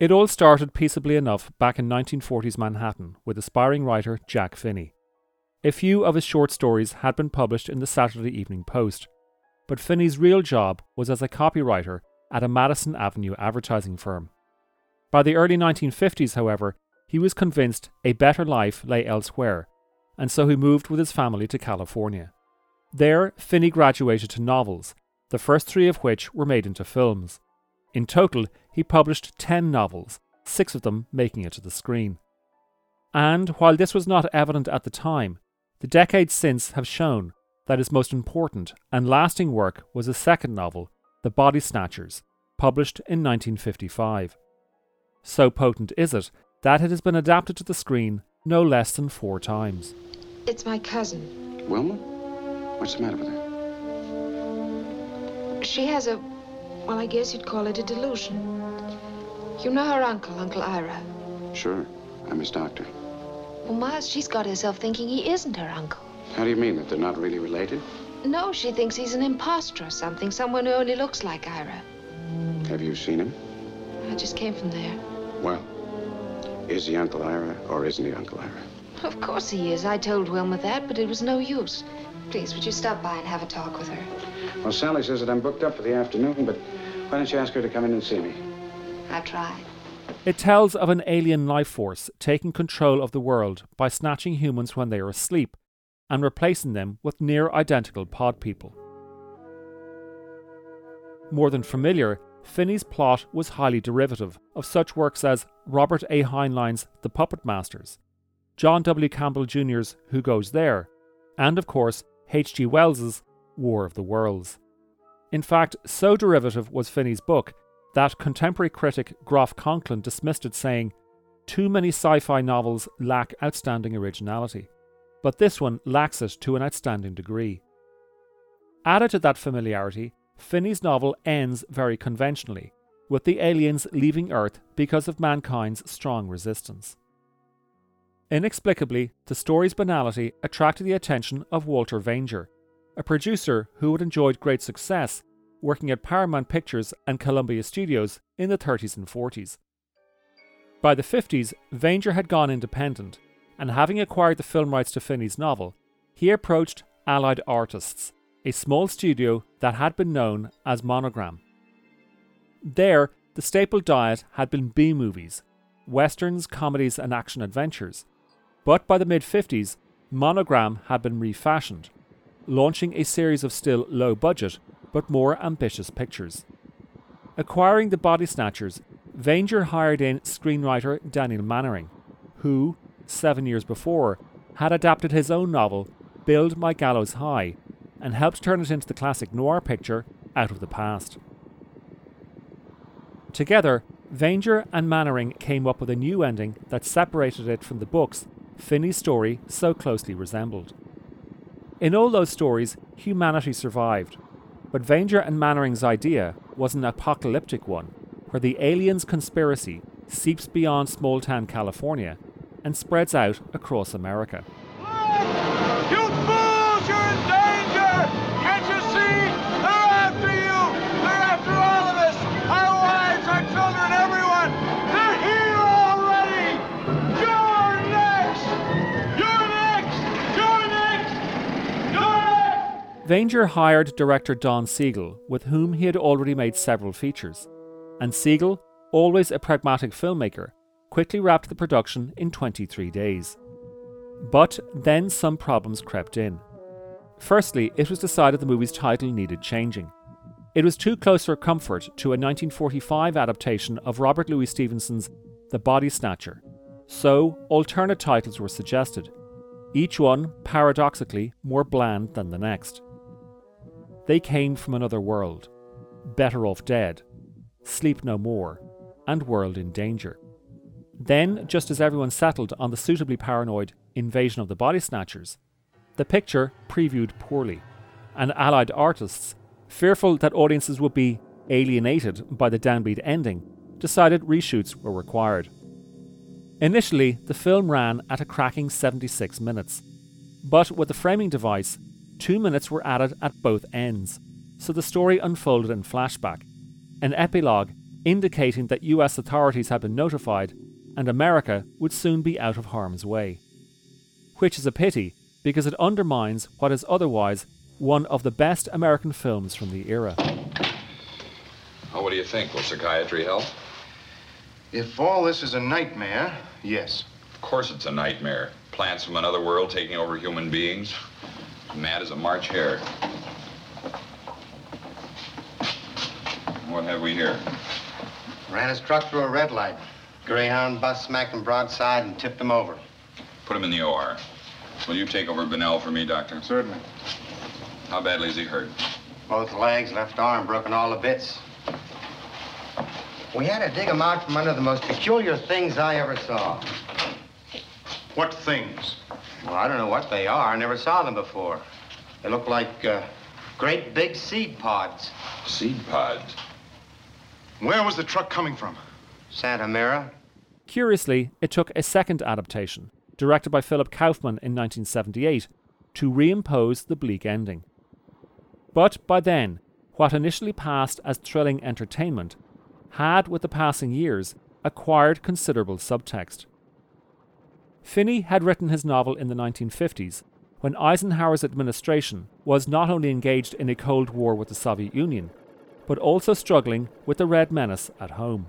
It all started peaceably enough back in 1940s Manhattan with aspiring writer Jack Finney. A few of his short stories had been published in the Saturday Evening Post, but Finney's real job was as a copywriter at a Madison Avenue advertising firm. By the early 1950s, however, he was convinced a better life lay elsewhere, and so he moved with his family to California. There, Finney graduated to novels, the first three of which were made into films. In total, he published 10 novels, six of them making it to the screen. And while this was not evident at the time, the decades since have shown that his most important and lasting work was his second novel, The Body Snatchers, published in 1955. So potent is it that it has been adapted to the screen no less than four times. It's my cousin. Wilma? What's the matter with her? She has a, well, I guess you'd call it a delusion. You know her uncle, Uncle Ira? Sure. I'm his doctor. Well, Miles, she's got herself thinking he isn't her uncle. How do you mean that they're not really related? No, she thinks he's an impostor or something, someone who only looks like Ira. Have you seen him? I just came from there. Well, is he Uncle Ira or isn't he Uncle Ira? Of course he is. I told Wilma that, but it was no use. Please, would you stop by and have a talk with her? Well, Sally says that I'm booked up for the afternoon, but why don't you ask her to come in and see me? I've tried. It tells of an alien life force taking control of the world by snatching humans when they are asleep and replacing them with near identical pod people. More than familiar, Finney's plot was highly derivative of such works as Robert A. Heinlein's The Puppet Masters, John W. Campbell Jr.'s Who Goes There, and of course H.G. Wells's War of the Worlds. In fact, so derivative was Finney's book that contemporary critic Groff Conklin dismissed it, saying, Too many sci fi novels lack outstanding originality, but this one lacks it to an outstanding degree. Added to that familiarity, Finney's novel ends very conventionally, with the aliens leaving Earth because of mankind's strong resistance. Inexplicably, the story's banality attracted the attention of Walter Wanger, a producer who had enjoyed great success working at Paramount Pictures and Columbia Studios in the 30s and 40s. By the 50s, Wanger had gone independent, and having acquired the film rights to Finney's novel, he approached Allied Artists, a small studio that had been known as Monogram. There, the staple diet had been B movies, westerns, comedies, and action adventures. But by the mid 50s, Monogram had been refashioned, launching a series of still low budget but more ambitious pictures. Acquiring the Body Snatchers, Wanger hired in screenwriter Daniel Mainwaring, who, seven years before, had adapted his own novel, Build My Gallows High, and helped turn it into the classic noir picture Out of the Past. Together, Wanger and Mainwaring came up with a new ending that separated it from the books Finney's story so closely resembled. In all those stories, humanity survived, but Wanger and Mainwaring's idea was an apocalyptic one, where the aliens' conspiracy seeps beyond small town California and spreads out across America. Next! Wanger hired director Don Siegel, with whom he had already made several features, and Siegel, always a pragmatic filmmaker, quickly wrapped the production in 23 days. But then some problems crept in. Firstly, it was decided the movie's title needed changing. It was too close for comfort to a 1945 adaptation of Robert Louis Stevenson's The Body Snatcher, so alternate titles were suggested, each one, paradoxically, more bland than the next. They came from another world, Better Off Dead, Sleep No More, and World in Danger. Then, just as everyone settled on the suitably paranoid Invasion of the Body Snatchers, the picture previewed poorly, and Allied artists, fearful that audiences would be alienated by the downbeat ending, decided reshoots were required. Initially, the film ran at a cracking 76 minutes, but with the framing device, two minutes were added at both ends, so the story unfolded in flashback, an epilogue indicating that US authorities had been notified and America would soon be out of harm's way. Which is a pity because it undermines what is otherwise one of the best American films from the era. Well, what do you think? Will psychiatry help? If all this is a nightmare, yes. Of course it's a nightmare. Plants from another world taking over human beings. Mad as a March hare. What have we here? Ran his truck through a red light. Greyhound bus smacked him broadside and tipped him over. Put him in the OR. Will you take over Bennell for me, Doctor? Certainly. How badly is he hurt? Both legs, left arm, broken all to bits. We had to dig him out from under the most peculiar things I ever saw. What things? Well, I don't know what they are. I never saw them before. They look like uh, great big seed pods. Seed pods? Where was the truck coming from? Santa Mira. Curiously, it took a second adaptation, directed by Philip Kaufman in 1978, to reimpose the bleak ending. But by then, what initially passed as thrilling entertainment had, with the passing years, acquired considerable subtext. Finney had written his novel in the 1950s when Eisenhower's administration was not only engaged in a Cold War with the Soviet Union, but also struggling with the Red Menace at home.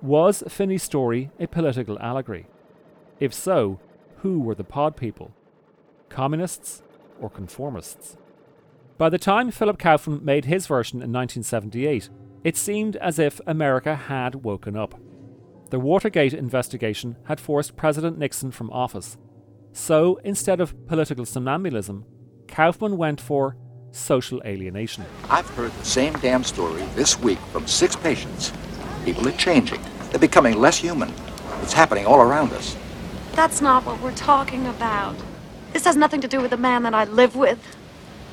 Was Finney's story a political allegory? If so, who were the pod people? Communists or conformists? By the time Philip Kaufman made his version in 1978, it seemed as if America had woken up. The Watergate investigation had forced President Nixon from office. So, instead of political somnambulism, Kaufman went for social alienation. I've heard the same damn story this week from six patients. People are changing. They're becoming less human. It's happening all around us. That's not what we're talking about. This has nothing to do with the man that I live with.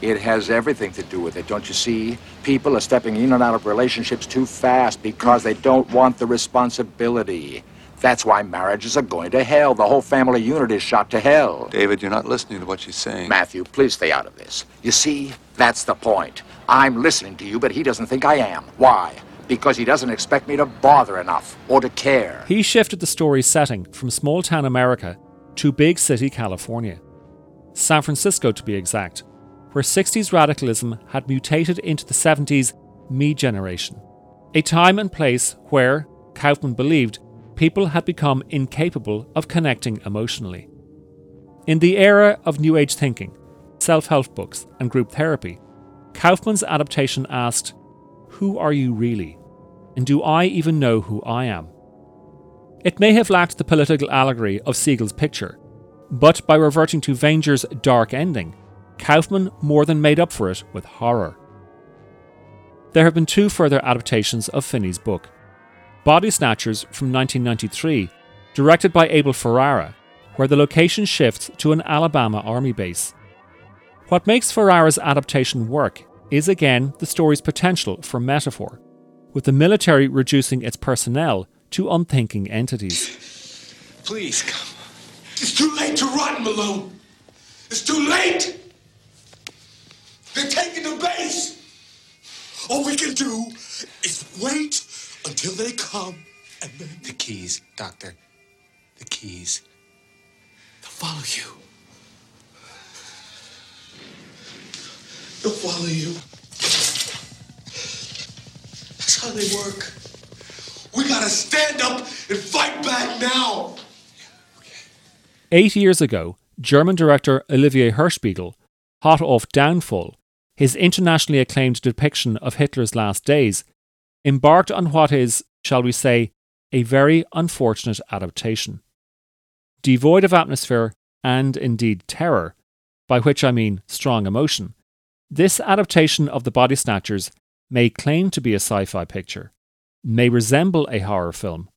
It has everything to do with it, don't you see? People are stepping in and out of relationships too fast because they don't want the responsibility. That's why marriages are going to hell. The whole family unit is shot to hell. David, you're not listening to what she's saying. Matthew, please stay out of this. You see, that's the point. I'm listening to you, but he doesn't think I am. Why? Because he doesn't expect me to bother enough or to care. He shifted the story's setting from small town America to big city California. San Francisco, to be exact, where 60s radicalism had mutated into the 70s me generation. A time and place where, Kaufman believed, people had become incapable of connecting emotionally. In the era of New Age thinking, self help books, and group therapy, Kaufman's adaptation asked, Who are you really? And do I even know who I am? It may have lacked the political allegory of Siegel's picture, but by reverting to Wanger's dark ending, Kaufman more than made up for it with horror. There have been two further adaptations of Finney's book Body Snatchers from 1993, directed by Abel Ferrara, where the location shifts to an Alabama army base. What makes Ferrara's adaptation work is again the story's potential for metaphor, with the military reducing its personnel to unthinking entities. Please come. It's too late to run, Malone. It's too late. They're taking the base. All we can do is wait until they come and then. The keys, Doctor. The keys. They'll follow you. They'll follow you. That's how they work. We gotta stand up and fight back now. Eight years ago, German director Olivier Hirschbiegel, hot off Downfall, his internationally acclaimed depiction of Hitler's last days, embarked on what is, shall we say, a very unfortunate adaptation. Devoid of atmosphere and indeed terror, by which I mean strong emotion, this adaptation of The Body Snatchers may claim to be a sci fi picture, may resemble a horror film,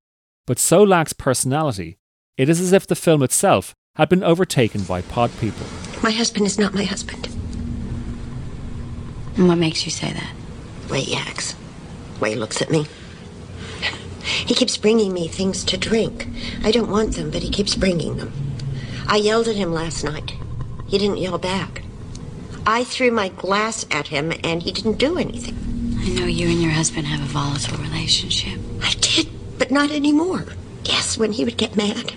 but so lacks personality, it is as if the film itself had been overtaken by pod people. My husband is not my husband. And what makes you say that? Way he acts, way he looks at me. He keeps bringing me things to drink. I don't want them, but he keeps bringing them. I yelled at him last night. He didn't yell back. I threw my glass at him, and he didn't do anything. I know you and your husband have a volatile relationship. I did, but not anymore. Yes, when he would get mad,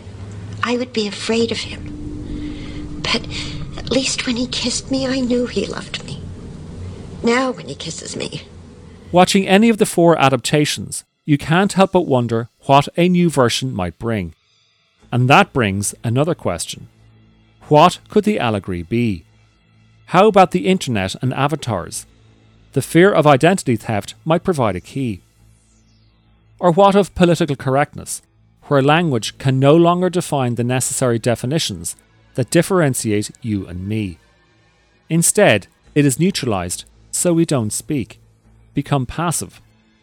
I would be afraid of him. But at least when he kissed me, I knew he loved me. Now, when he kisses me, Watching any of the four adaptations, you can't help but wonder what a new version might bring. And that brings another question What could the allegory be? How about the internet and avatars? The fear of identity theft might provide a key. Or what of political correctness, where language can no longer define the necessary definitions that differentiate you and me? Instead, it is neutralized so we don't speak, become passive,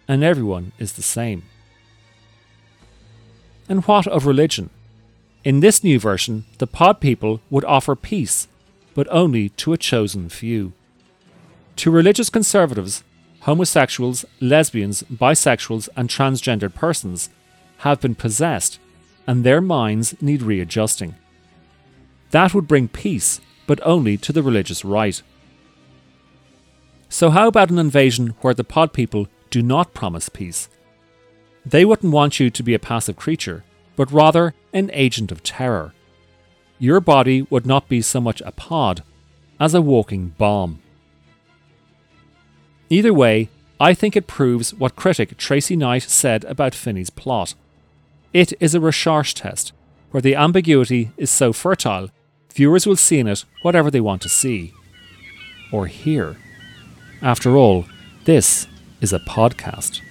and everyone is the same. And what of religion? In this new version, the pod people would offer peace, but only to a chosen few. To religious conservatives, homosexuals, lesbians, bisexuals, and transgendered persons have been possessed, and their minds need readjusting. That would bring peace, but only to the religious right. So, how about an invasion where the pod people do not promise peace? They wouldn't want you to be a passive creature, but rather an agent of terror. Your body would not be so much a pod as a walking bomb. Either way, I think it proves what critic Tracy Knight said about Finney's plot. It is a Rorschach test, where the ambiguity is so fertile, viewers will see in it whatever they want to see or hear. After all, this is a podcast.